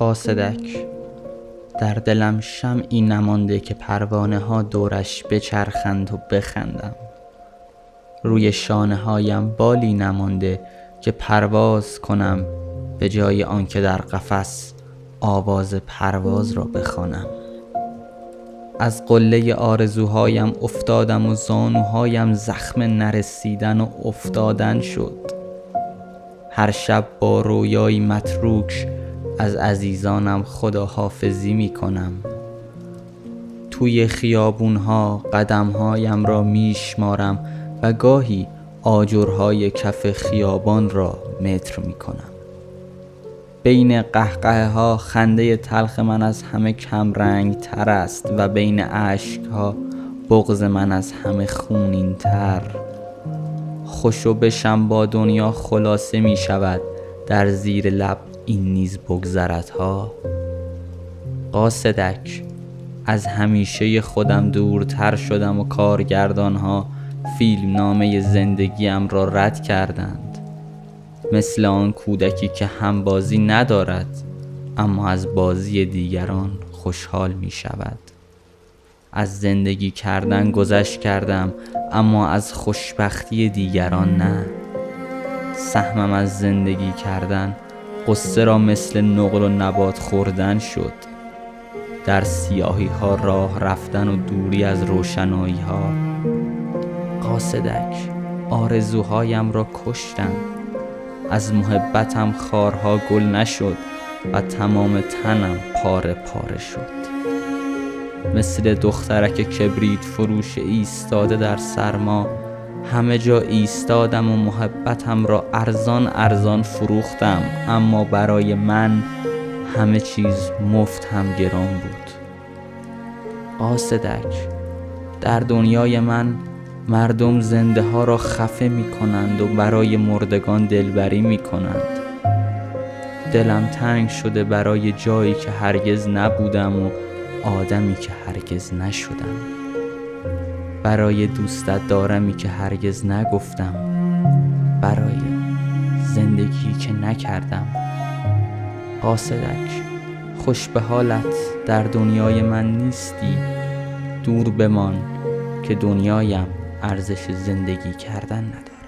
قاصدک. در دلم شمعی نمانده که پروانه ها دورش بچرخند و بخندم. روی شانه هایم بالی نمانده که پرواز کنم به جای آنکه در قفس آواز پرواز را بخوانم. از قله آرزوهایم افتادم و زانوهایم زخم نرسیدن و افتادن شد. هر شب با رویایی متروک از عزیزانم خداحافظی می کنم توی خیابونها قدمهایم را میشمارم و گاهی آجرهای کف خیابان را متر می کنم بین قهقه ها خنده تلخ من از همه کمرنگ تر است و بین اشک ها بغز من از همه خونین تر خوشو بشم با دنیا خلاصه می شود در زیر لب این نیز بگذرد ها قاصدک از همیشه خودم دورتر شدم و کارگردان ها فیلم نامه زندگیم را رد کردند. مثل آن کودکی که هم بازی ندارد اما از بازی دیگران خوشحال می شود از زندگی کردن گذشت کردم اما از خوشبختی دیگران نه. سهمم از زندگی کردن قصه را مثل نقل و نبات خوردن شد. در سیاهی ها راه رفتن و دوری از روشنایی ها قاصدک آرزوهایم را کشتم. از محبتم خارها گل نشد و تمام تنم پاره پاره شد. مثل دخترک کبریت فروش ایستاده در سرما همه جا ایستادم و محبتم را ارزان ارزان فروختم اما برای من همه چیز مفت هم گران بود. قاصدک در دنیای من مردم زنده ها را خفه می کنند و برای مردگان دلبری می کنند. دلم تنگ شده برای جایی که هرگز نبودم و آدمی که هرگز نشدم. برای دوستت دارمی که هرگز نگفتم. برای زندگی که نکردم. قاصدک خوش به حالت در دنیای من نیستی. دور بمان که دنیایم ارزش زندگی کردن ندارد.